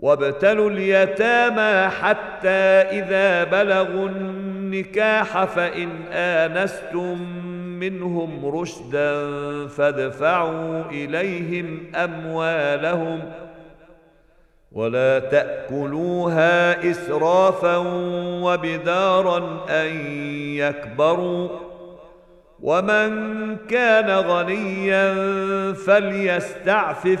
وابتلوا اليتامى حتى إذا بلغوا النكاح فإن آنستم منهم رشدا فادفعوا إليهم أموالهم ولا تأكلوها إسرافا وبدارا أن يكبروا ومن كان غنيا فليستعفف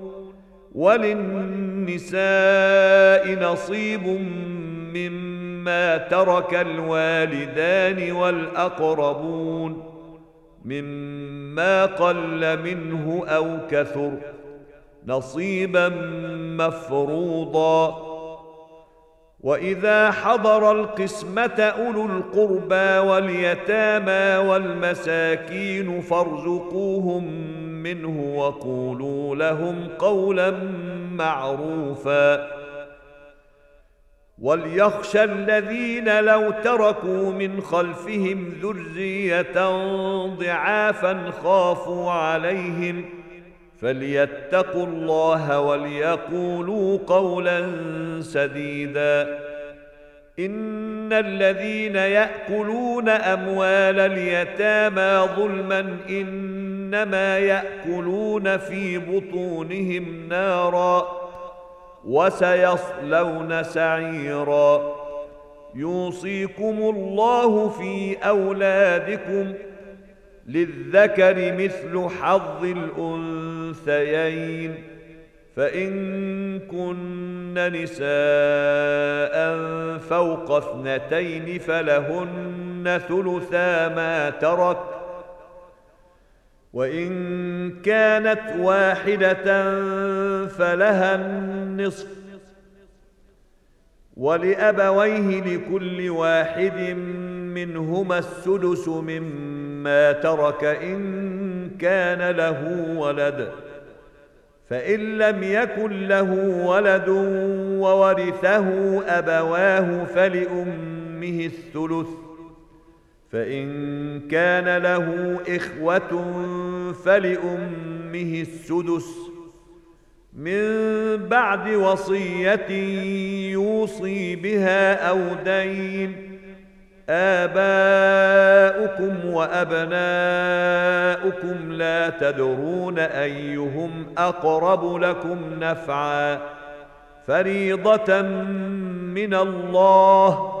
وللنساء نصيب مما ترك الوالدان والأقربون مما قل منه أو كثر نصيبا مفروضا. وإذا حضر القسمة أولو القربى واليتامى والمساكين فارزقوهم منه وقولوا لهم قولا معروفا. وليخشى الذين لو تركوا من خلفهم ذرية ضعافا خافوا عليهم. فليتقوا الله وليقولوا قولا سديدا. إن الذين يأكلون أموال اليتامى ظلما انما يأكلون في بطونهم نارا وسيصلون سعيرا. يوصيكم الله في أولادكم للذكر مثل حظ الأنثيين. فإن كن نساء فوق اثنتين فلهن ثلثا ما ترك وإن كانت واحدة فلها النصف ولأبويه لكل واحد منهما السدس مما ترك إن كان له ولد فإن لم يكن له ولد وورثه أبواه فلأمه الثلث. فإن كان له إخوة فلأمه السدس من بعد وصية يوصي بها أو دين آباؤكم وأبناؤكم لا تدرون أيهم أقرب لكم نفعا فريضه من الله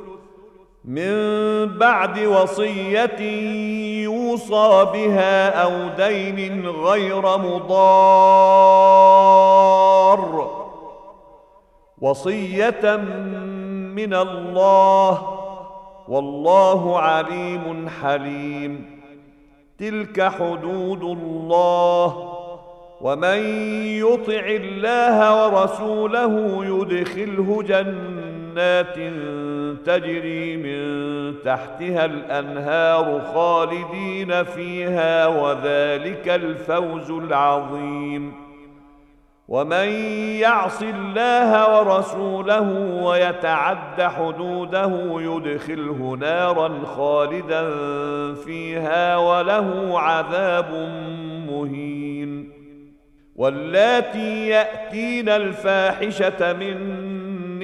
من بعد وصية يوصى بها أو دين غير مضار. وصية من الله والله عليم حليم. تلك حدود الله. ومن يطع الله ورسوله يدخله جنات تجري من تحتها الأنهار خالدين فيها وذلك الفوز العظيم. ومن يعص الله ورسوله ويتعد حدوده يدخله نارا خالدا فيها وله عذاب مهين. واللاتي يأتين الفاحشة من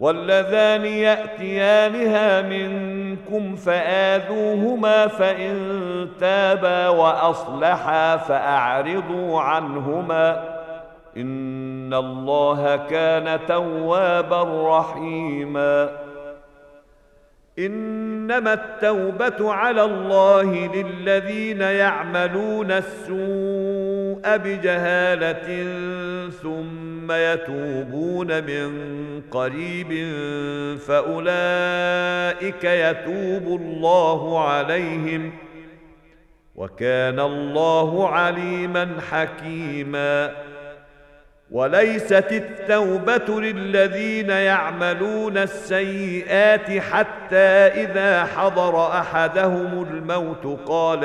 واللذان يأتيانها منكم فآذوهما فإن تابا وأصلحا فأعرضوا عنهما إن الله كان توابا رحيما. إنما التوبة على الله للذين يعملون السوء بجهاله ثم يتوبون من قريب فأولئك يتوب الله عليهم وكان الله عليما حكيما وليست التوبة للذين يعملون السيئات حتى إذا حضر أحدهم الموت قال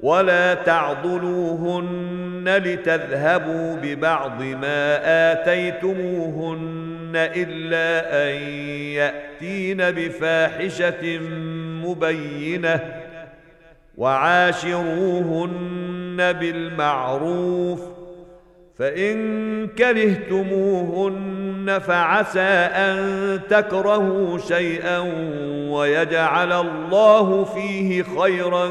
ولا تعضلوهن لتذهبوا ببعض ما اتيتموهن الا ان ياتين بفاحشه مبينه وعاشروهن بالمعروف فان كرهتموهن فعسى ان تكرهوا شيئا ويجعل الله فيه خيرا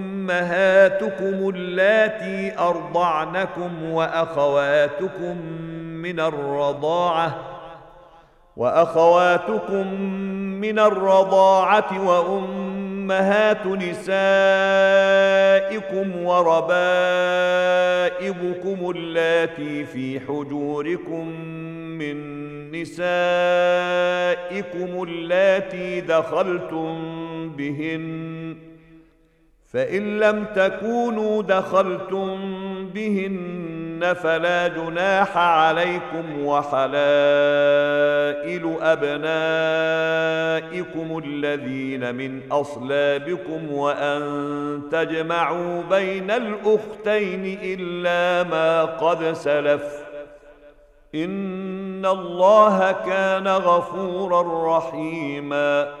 وأمهاتكم اللاتي أرضعنكم وأخواتكم من الرضاعة وأخواتكم من الرضاعة وأمهات نسائكم وربائبكم اللاتي في حجوركم من نسائكم اللاتي دخلتم بهن فإن لم تكونوا دخلتم بهن فلا جناح عليكم وحلائل أبنائكم الذين من أصلابكم وأن تجمعوا بين الأختين إلا ما قد سلف إن الله كان غفورا رحيما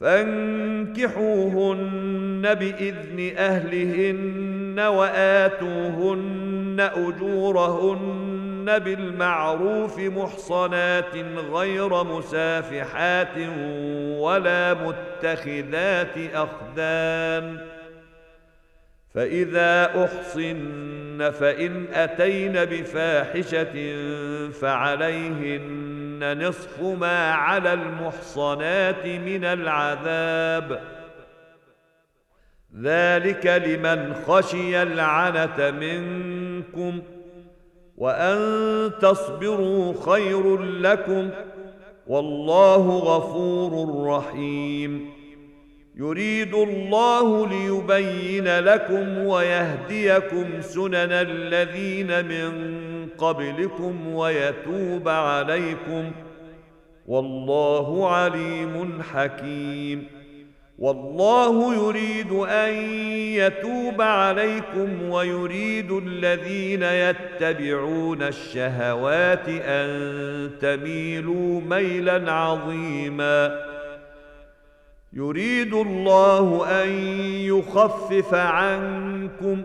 فانكحوهن بإذن أهلهن وآتوهن أجورهن بالمعروف محصنات غير مسافحات ولا متخذات أخدان فإذا أحصن فإن أتين بفاحشة فعليهن نصف ما على المحصنات من العذاب. ذلك لمن خشي العنه منكم وأن تصبروا خير لكم والله غفور رحيم. يريد الله ليبين لكم ويهديكم سنن الذين من قبلكم ويتوب عليكم والله عليم حكيم والله يريد أن يتوب عليكم ويريد الذين يتبعون الشهوات أن تميلوا ميلا عظيما يريد الله أن يخفف عنكم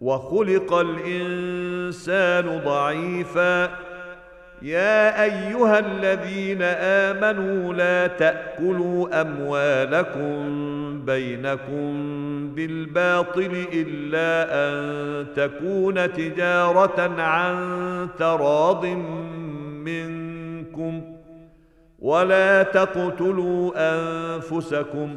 وخلق الإنسان ضعيفا. يا أيها الذين آمنوا لا تأكلوا أموالكم بينكم بالباطل إلا أن تكون تجارة عن تراض منكم. ولا تقتلوا أنفسكم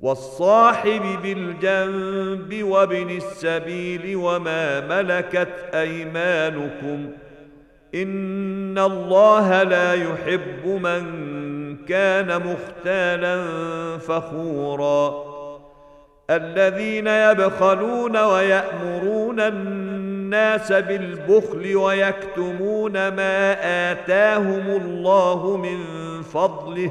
والصاحب بالجنب وابن السبيل وما ملكت أيمانكم إن الله لا يحب من كان مختالا فخورا الذين يبخلون ويأمرون الناس بالبخل ويكتمون ما آتاهم الله من فضله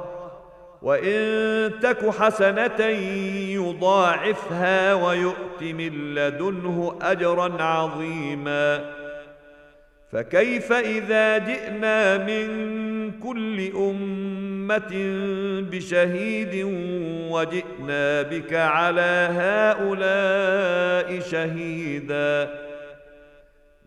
وإن تك حسنة يضاعفها ويؤت من لدنه أجرا عظيما. فكيف إذا جئنا من كل أمة بشهيد وجئنا بك على هؤلاء شهيدا؟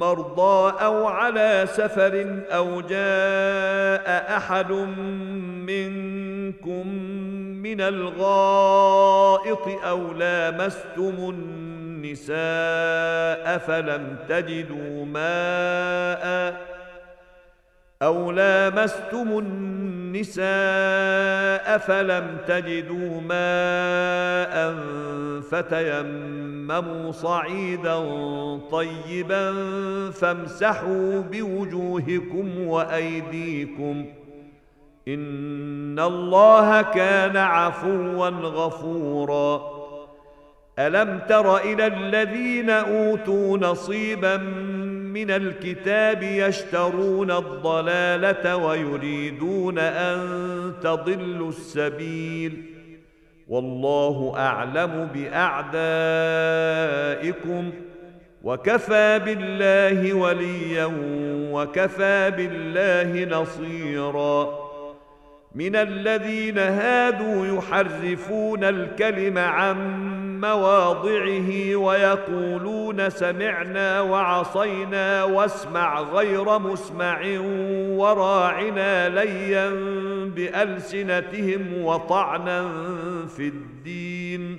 مرضى أو على سفر أو جاء أحد منكم من الغائط أو لامستم النساء فلم تجدوا ماء أو لامستم النساء فلم تجدوا ماء فتيمموا صعيدا طيبا فامسحوا بوجوهكم وأيديكم إن الله كان عفوا غفورا ألم تر إلى الذين أوتوا نصيبا من الكتاب يشترون الضلالة ويريدون أن تضلوا السبيل. والله أعلم بأعدائكم. وكفى بالله وليا وكفى بالله نصيرا. من الذين هادوا يحرفون الكلم عن مواضعه ويقولون سمعنا وعصينا واسمع غير مسمع وراعنا ليا بألسنتهم وطعنا في الدين.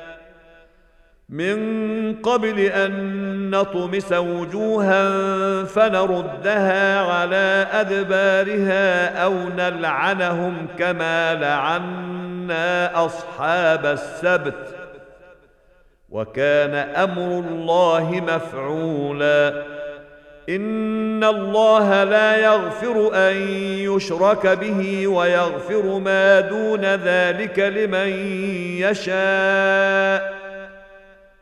من قبل أن نطمس وجوها فنردها على أدبارها أو نلعنهم كما لعنا أصحاب السبت. وكان أمر الله مفعولا. إن الله لا يغفر أن يشرك به ويغفر ما دون ذلك لمن يشاء.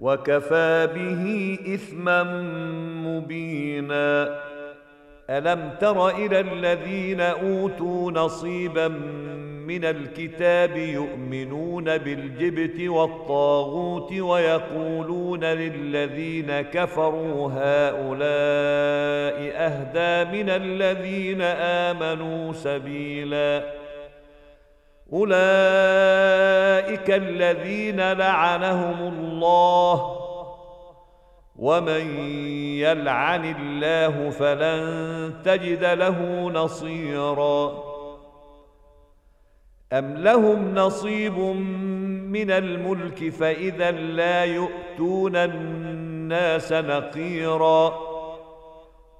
وكفى به اثما مبينا. ألم تر إلى الذين أوتوا نصيبا من الكتاب يؤمنون بالجبت والطاغوت ويقولون للذين كفروا هؤلاء أهدى من الذين آمنوا سبيلا. أولئك الذين لعنهم الله. ومن يلعن الله فلن تجد له نصيرا. أم لهم نصيب من الملك فإذا لا يؤتون الناس نقيرا.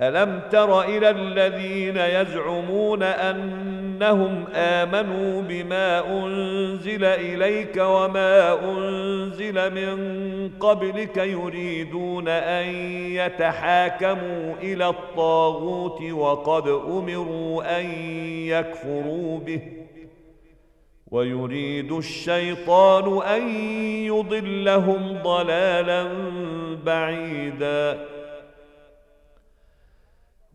ألم تر إلى الذين يزعمون أنهم آمنوا بما أنزل إليك وما أنزل من قبلك يريدون أن يتحاكموا إلى الطاغوت وقد أمروا أن يكفروا به ويريد الشيطان أن يضلهم ضلالا بعيدا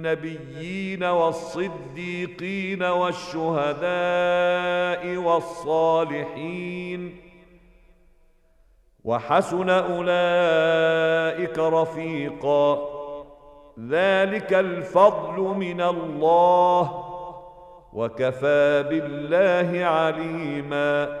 النبيين والصديقين والشهداء والصالحين. وحسن أولئك رفيقا. ذلك الفضل من الله. وكفى بالله عليما.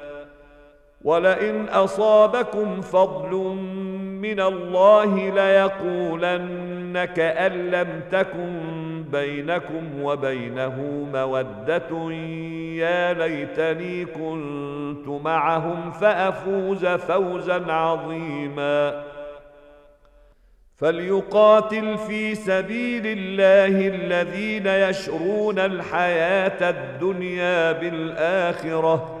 ولئن أصابكم فضل من الله ليقولن كان لم تكن بينكم وبينه مودة. يا ليتني كنت معهم فأفوز فوزا عظيما. فليقاتل في سبيل الله الذين يشرون الحياة الدنيا بالآخرة.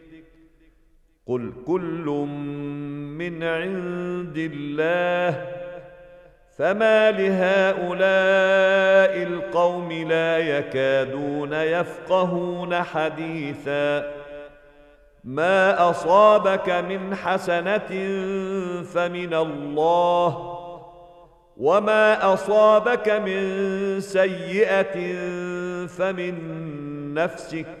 قل كل من عند الله فما لهؤلاء القوم لا يكادون يفقهون حديثا ما اصابك من حسنه فمن الله وما اصابك من سيئه فمن نفسك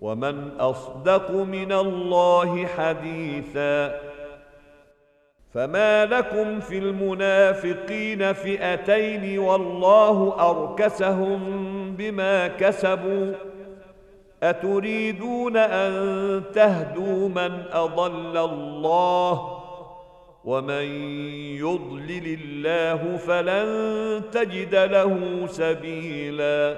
ومن أصدق من الله حديثا فما لكم في المنافقين فئتين والله أركسهم بما كسبوا أتريدون أن تهدوا من أضل الله ومن يضلل الله فلن تجد له سبيلا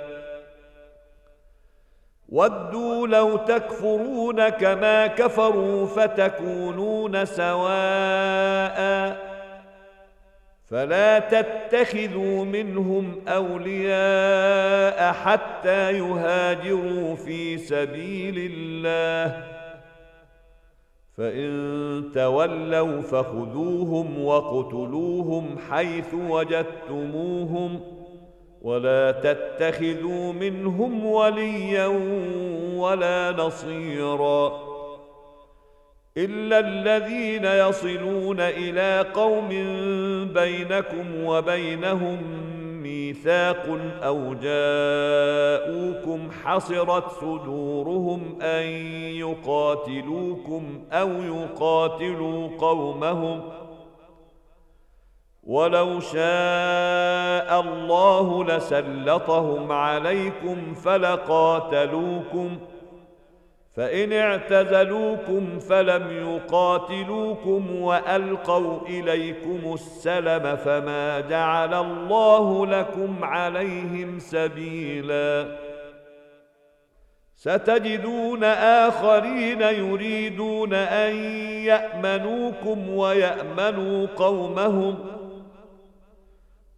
ودوا لو تكفرون كما كفروا فتكونون سواء فلا تتخذوا منهم أولياء حتى يهاجروا في سبيل الله. فإن تولوا فخذوهم وقتلوهم حيث وجدتموهم ولا تتخذوا منهم وليا ولا نصيرا إلا الذين يصلون إلى قوم بينكم وبينهم ميثاق أو جاءوكم حصرت صدورهم أن يقاتلوكم أو يقاتلوا قومهم ولو شاء الله لسلطهم عليكم فلقاتلوكم فإن اعتزلوكم فلم يقاتلوكم وألقوا إليكم السلم فما جعل الله لكم عليهم سبيلا. ستجدون آخرين يريدون أن يأمنوكم ويأمنوا قومهم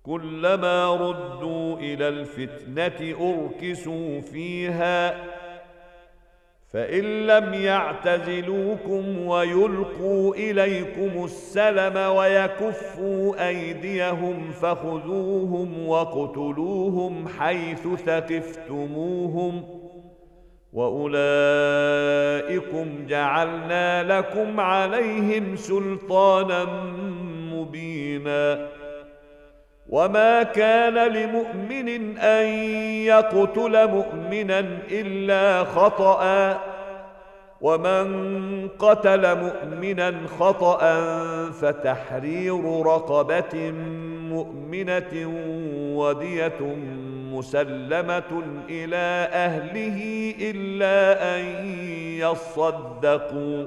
كلما ردوا إلى الفتنة أركسوا فيها فإن لم يعتزلوكم ويلقوا إليكم السلم ويكفوا أيديهم فخذوهم واقتلوهم حيث ثقفتموهم وأولئكم جعلنا لكم عليهم سلطانا مبينا. وما كان لمؤمن ان يقتل مؤمنا الا خطأ ومن قتل مؤمنا خطأ فتحرير رقبة مؤمنة ودية مسلمة إلى أهله إلا أن يصدقوا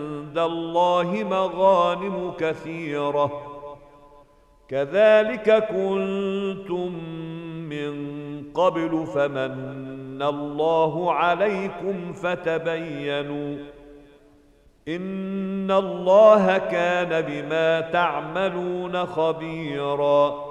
الله مغانم كثيرة. كذلك كنتم من قبل فمن الله عليكم فتبينوا. إن الله كان بما تعملون خبيرا.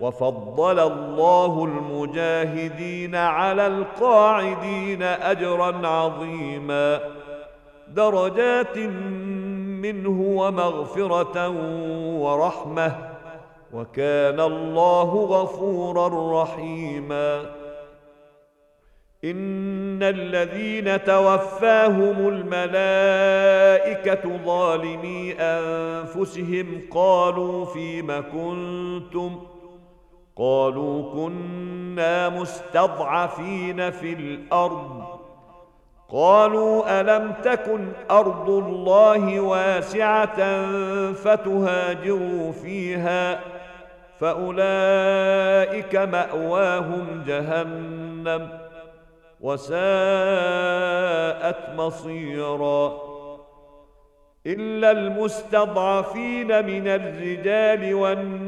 وفضل الله المجاهدين على القاعدين أجرا عظيما. درجات منه ومغفرة ورحمة. وكان الله غفورا رحيما. إن الذين توفاهم الملائكة ظالمي أنفسهم قالوا فيم كنتم قالوا كنا مستضعفين في الأرض. قالوا ألم تكن أرض الله واسعة فتهاجروا فيها فأولئك مأواهم جهنم وساءت مصيرا. إلا المستضعفين من الرجال والنساء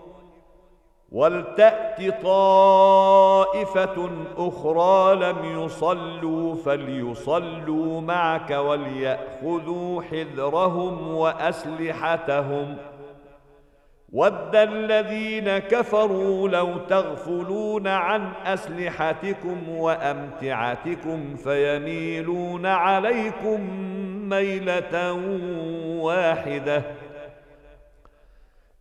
ولتأت طائفة أخرى لم يصلوا فليصلوا معك وليأخذوا حذرهم وأسلحتهم. ود الذين كفروا لو تغفلون عن أسلحتكم وأمتعتكم فيميلون عليكم ميلة واحدة.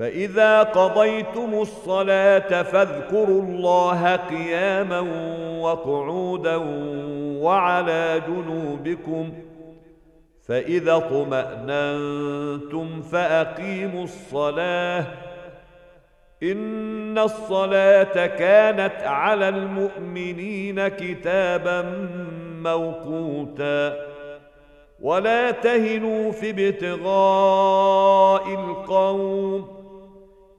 فإذا قضيتم الصلاة فاذكروا الله قياما وقعودا وعلى جنوبكم فإذا اطمأننتم فأقيموا الصلاة إن الصلاة كانت على المؤمنين كتابا موقوتا ولا تهنوا في ابتغاء القوم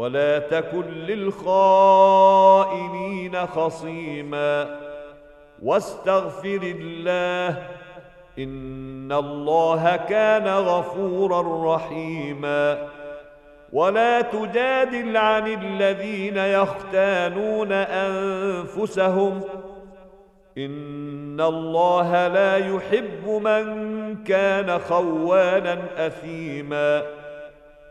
ولا تكن للخائنين خصيما. واستغفر الله إن الله كان غفورا رحيما. ولا تجادل عن الذين يختانون أنفسهم إن الله لا يحب من كان خوانا أثيما.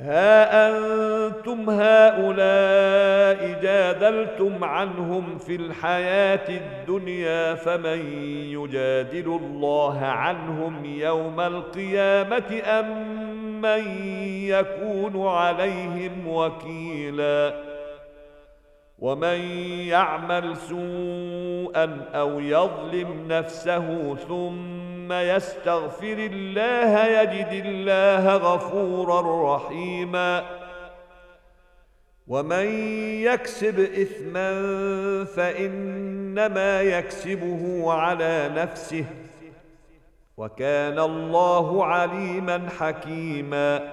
ها أنتم هؤلاء جادلتم عنهم في الحياة الدنيا فمن يجادل الله عنهم يوم القيامة أم من يكون عليهم وكيلا ومن يعمل سوءا أو يظلم نفسه ثم ثم يستغفر الله يجد الله غفورا رحيما. ومن يكسب إثما فإنما يكسبه على نفسه وكان الله عليما حكيما.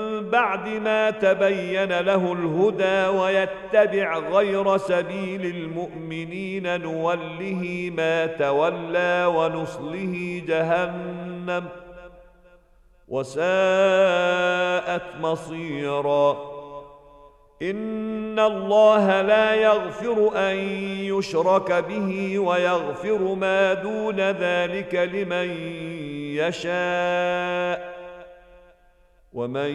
بعد ما تبين له الهدى ويتبع غير سبيل المؤمنين نوله ما تولى ونصله جهنم وساءت مصيرا. إن الله لا يغفر أن يشرك به ويغفر ما دون ذلك لمن يشاء. ومن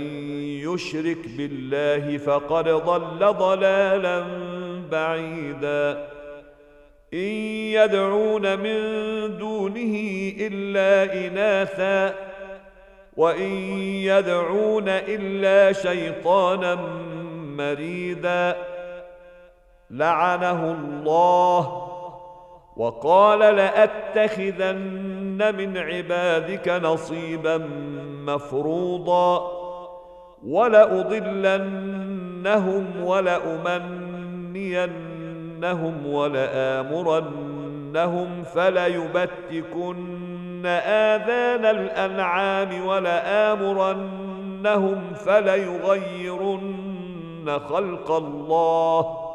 يشرك بالله فقد ضل ضلالا بعيدا. إن يدعون من دونه إلا اناثا وإن يدعون إلا شيطانا مريدا. لعنه الله وقال لأتخذن من عبادك نصيبا مفروضا ولأضلنهم ولأمنينهم ولآمرنهم فليبتكن آذان الأنعام ولآمرنهم فليغيرن خلق الله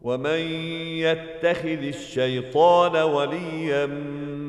ومن يتخذ الشيطان وليا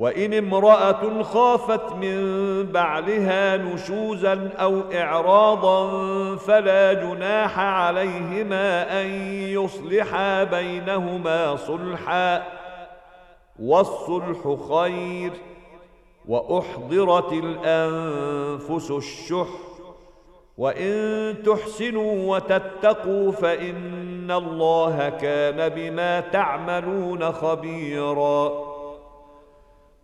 وإن امرأة خافت من بعلها نشوزا أو إعراضا فلا جناح عليهما أن يصلحا بينهما صلحا والصلح خير وأحضرت الأنفس الشح وإن تحسنوا وتتقوا فإن الله كان بما تعملون خبيرا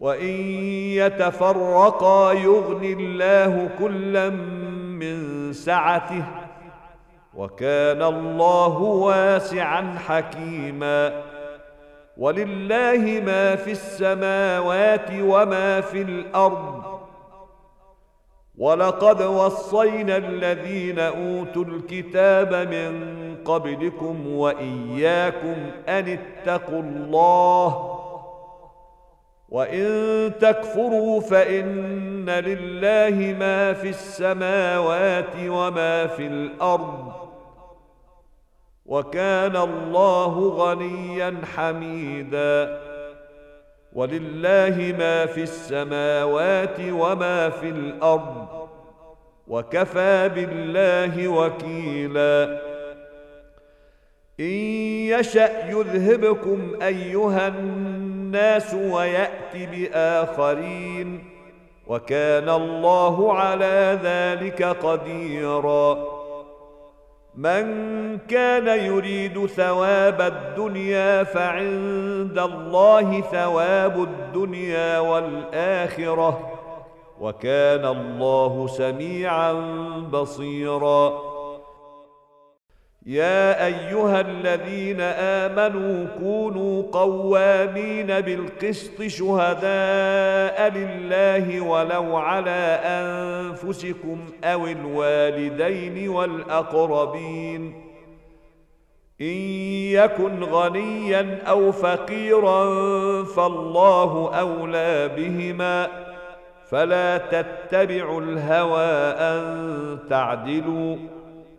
وإن يتفرقا يغن الله كلا من سعته وكان الله واسعا حكيما ولله ما في السماوات وما في الأرض ولقد وصينا الذين أوتوا الكتاب من قبلكم وإياكم أن اتقوا الله وان تكفروا فان لله ما في السماوات وما في الأرض وكان الله غنيا حميدا ولله ما في السماوات وما في الأرض وكفى بالله وكيلا ان يشا يذهبكم ايها الناس ويأت بآخرين وكان الله على ذلك قديرا. من كان يريد ثواب الدنيا فعند الله ثواب الدنيا والآخرة وكان الله سميعا بصيرا. يا أيها الذين آمنوا كونوا قوامين بالقسط شهداء لله ولو على أنفسكم أو الوالدين والأقربين. إن يكن غنيا أو فقيرا فالله أولى بهما. فلا تتبعوا الهوى أن تعدلوا.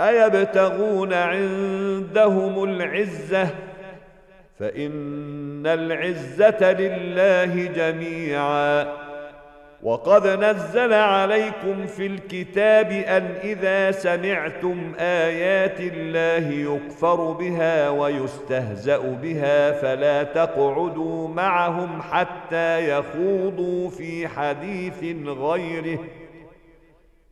أيبتغون عندهم العزة؟ فإن العزة لله جميعا. وقد نزل عليكم في الكتاب أن إذا سمعتم آيات الله يكفر بها ويستهزأ بها فلا تقعدوا معهم حتى يخوضوا في حديث غيره.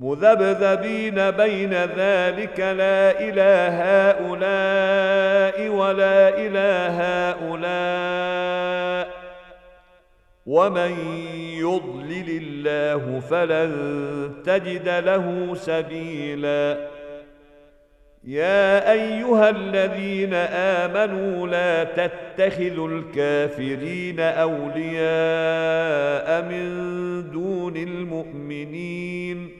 مذبذبين بين ذلك لا اله هؤلاء ولا اله هؤلاء. ومن يضلل الله فلن تجد له سبيلا. يا أيها الذين آمنوا لا تتخذوا الكافرين أولياء من دون المؤمنين.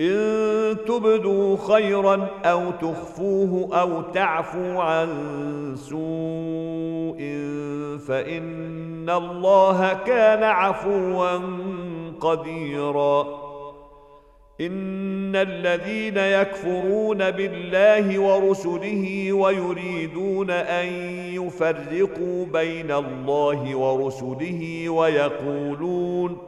إن تبدوا خيرا أو تخفوه أو تعفو عن سوء فإن الله كان عفوا قديرا. إن الذين يكفرون بالله ورسله ويريدون أن يفرقوا بين الله ورسله ويقولون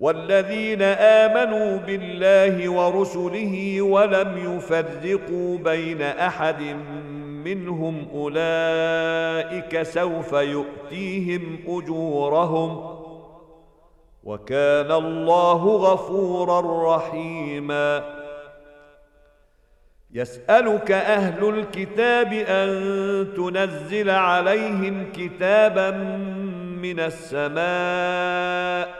والذين آمنوا بالله ورسله ولم يفرقوا بين أحد منهم أولئك سوف يؤتيهم أجورهم وكان الله غفورا رحيما. يسألك أهل الكتاب أن تنزل عليهم كتابا من السماء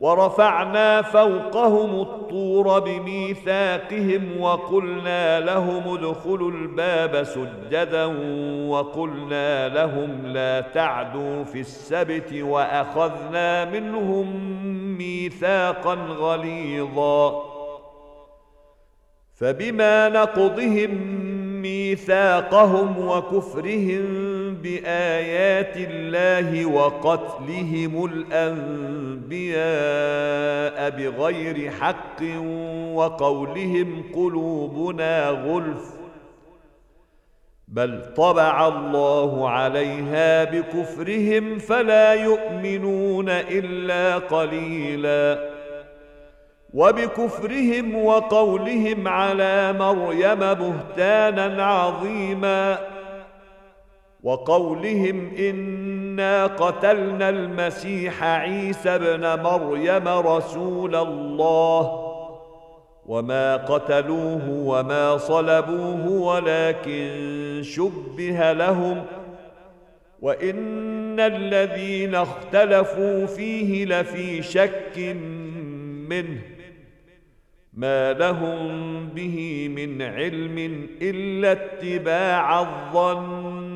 ورفعنا فوقهم الطور بميثاقهم وقلنا لهم ادخلوا الباب سجدا وقلنا لهم لا تعدوا في السبت وأخذنا منهم ميثاقا غليظا فبما نقضهم ميثاقهم وكفرهم بآيات الله وقتلهم الأنبياء بغير حق وقولهم قلوبنا غلف بل طبع الله عليها بكفرهم فلا يؤمنون إلا قليلاً وبكفرهم وقولهم على مريم بهتانا عظيما وقولهم إنا قتلنا المسيح عيسى ابن مريم رسول الله. وما قتلوه وما صلبوه ولكن شبه لهم. وإن الذين اختلفوا فيه لفي شك منه. ما لهم به من علم إلا اتباع الظن.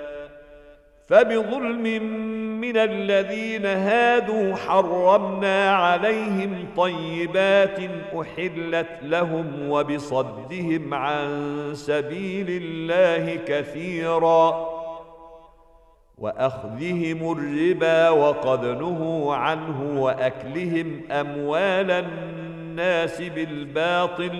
فبظلم من الذين هادوا حرمنا عليهم طيبات أحلت لهم وبصدهم عن سبيل الله كثيرا وأخذهم الربا وقد نهوا عنه وأكلهم أموال الناس بالباطل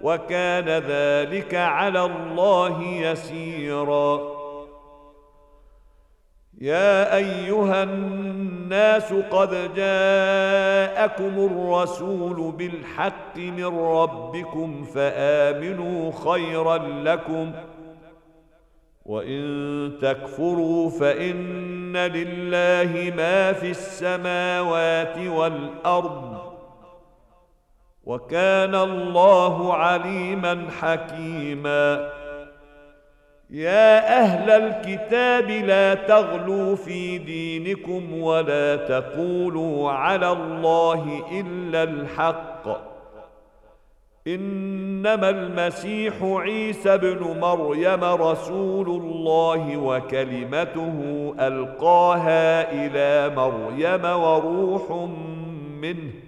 وكان ذلك على الله يسيرا. يا أيها الناس قد جاءكم الرسول بالحق من ربكم فآمنوا خيرا لكم وإن تكفروا فإن لله ما في السماوات والأرض. وكان الله عليما حكيما. يا أهل الكتاب لا تغلوا في دينكم ولا تقولوا على الله إلا الحق. إنما المسيح عيسى ابن مريم رسول الله وكلمته ألقاها إلى مريم وروح منه.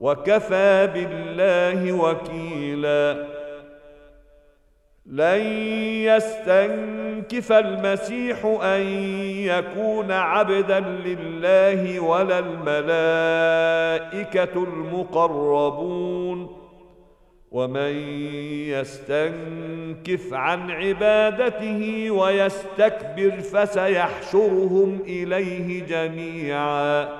وكفى بالله وكيلا. لن يستنكف المسيح أن يكون عبدا لله ولا الملائكة المقربون. ومن يستنكف عن عبادته ويستكبر فسيحشرهم إليه جميعا.